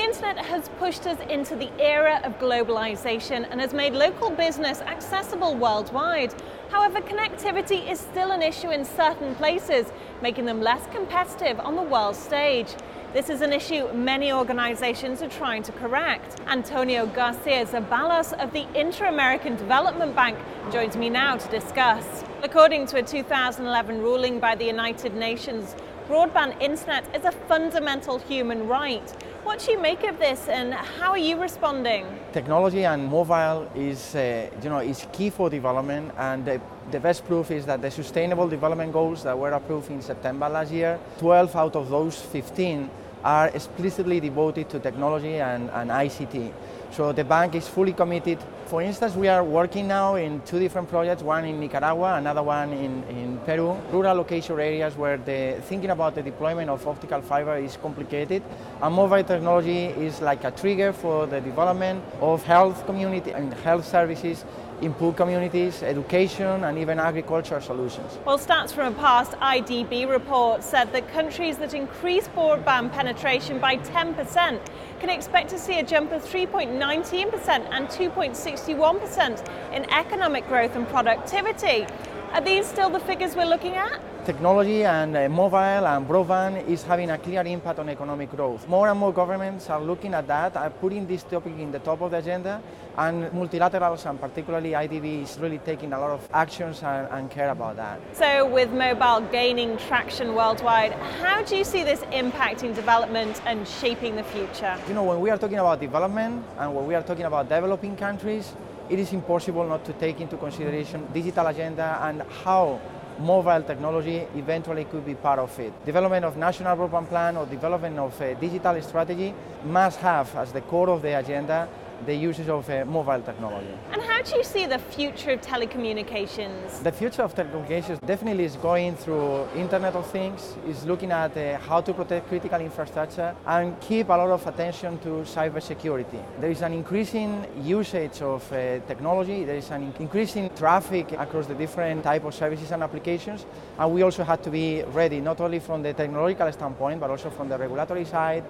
internet has pushed us into the era of globalization and has made local business accessible worldwide. However, connectivity is still an issue in certain places, making them less competitive on the world stage. This is an issue many organizations are trying to correct. Antonio Garcia Zaballos of the Inter-American Development Bank joins me now to discuss. According to a 2011 ruling by the United Nations, broadband internet is a fundamental human right. What do you make of this and how are you responding? Technology and mobile is, uh, you know, is key for development and the, the best proof is that the Sustainable Development Goals that were approved in September last year, 12 out of those 15 are explicitly devoted to technology and, and ICT. So the bank is fully committed. For instance, we are working now in two different projects, one in Nicaragua, another one in, in Peru, rural location areas where the thinking about the deployment of optical fiber is complicated. And mobile technology is like a trigger for the development of health community and health services in poor communities, education, and even agricultural solutions. Well, stats from a past IDB report said that countries that increase broadband penetration by 10% can expect to see a jump of 3.19% and 2.61% in economic growth and productivity. Are these still the figures we're looking at? Technology and uh, mobile and broadband is having a clear impact on economic growth. More and more governments are looking at that, are putting this topic in the top of the agenda, and multilaterals and particularly IDB is really taking a lot of actions and, and care about that. So, with mobile gaining traction worldwide, how do you see this impacting development and shaping the future? You know, when we are talking about development and when we are talking about developing countries, it is impossible not to take into consideration digital agenda and how mobile technology eventually could be part of it. Development of national broadband plan or development of a digital strategy must have as the core of the agenda the usage of uh, mobile technology. And how do you see the future of telecommunications? The future of telecommunications definitely is going through Internet of Things, is looking at uh, how to protect critical infrastructure and keep a lot of attention to cybersecurity. There is an increasing usage of uh, technology, there is an increasing traffic across the different type of services and applications, and we also had to be ready not only from the technological standpoint but also from the regulatory side,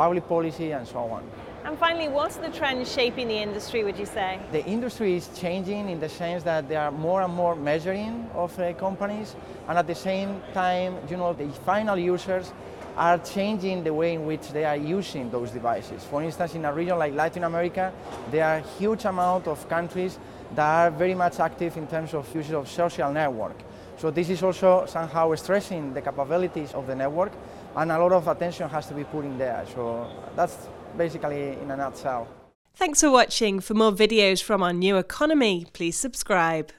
public policy and so on. And finally, what's the trend shaping the industry, would you say? The industry is changing in the sense that there are more and more measuring of uh, companies, and at the same time, you know, the final users are changing the way in which they are using those devices. For instance, in a region like Latin America, there are huge amount of countries that are very much active in terms of use of social network. So this is also somehow stressing the capabilities of the network, and a lot of attention has to be put in there. So that's basically in a nutshell. Thanks for watching. For more videos from our new economy, please subscribe.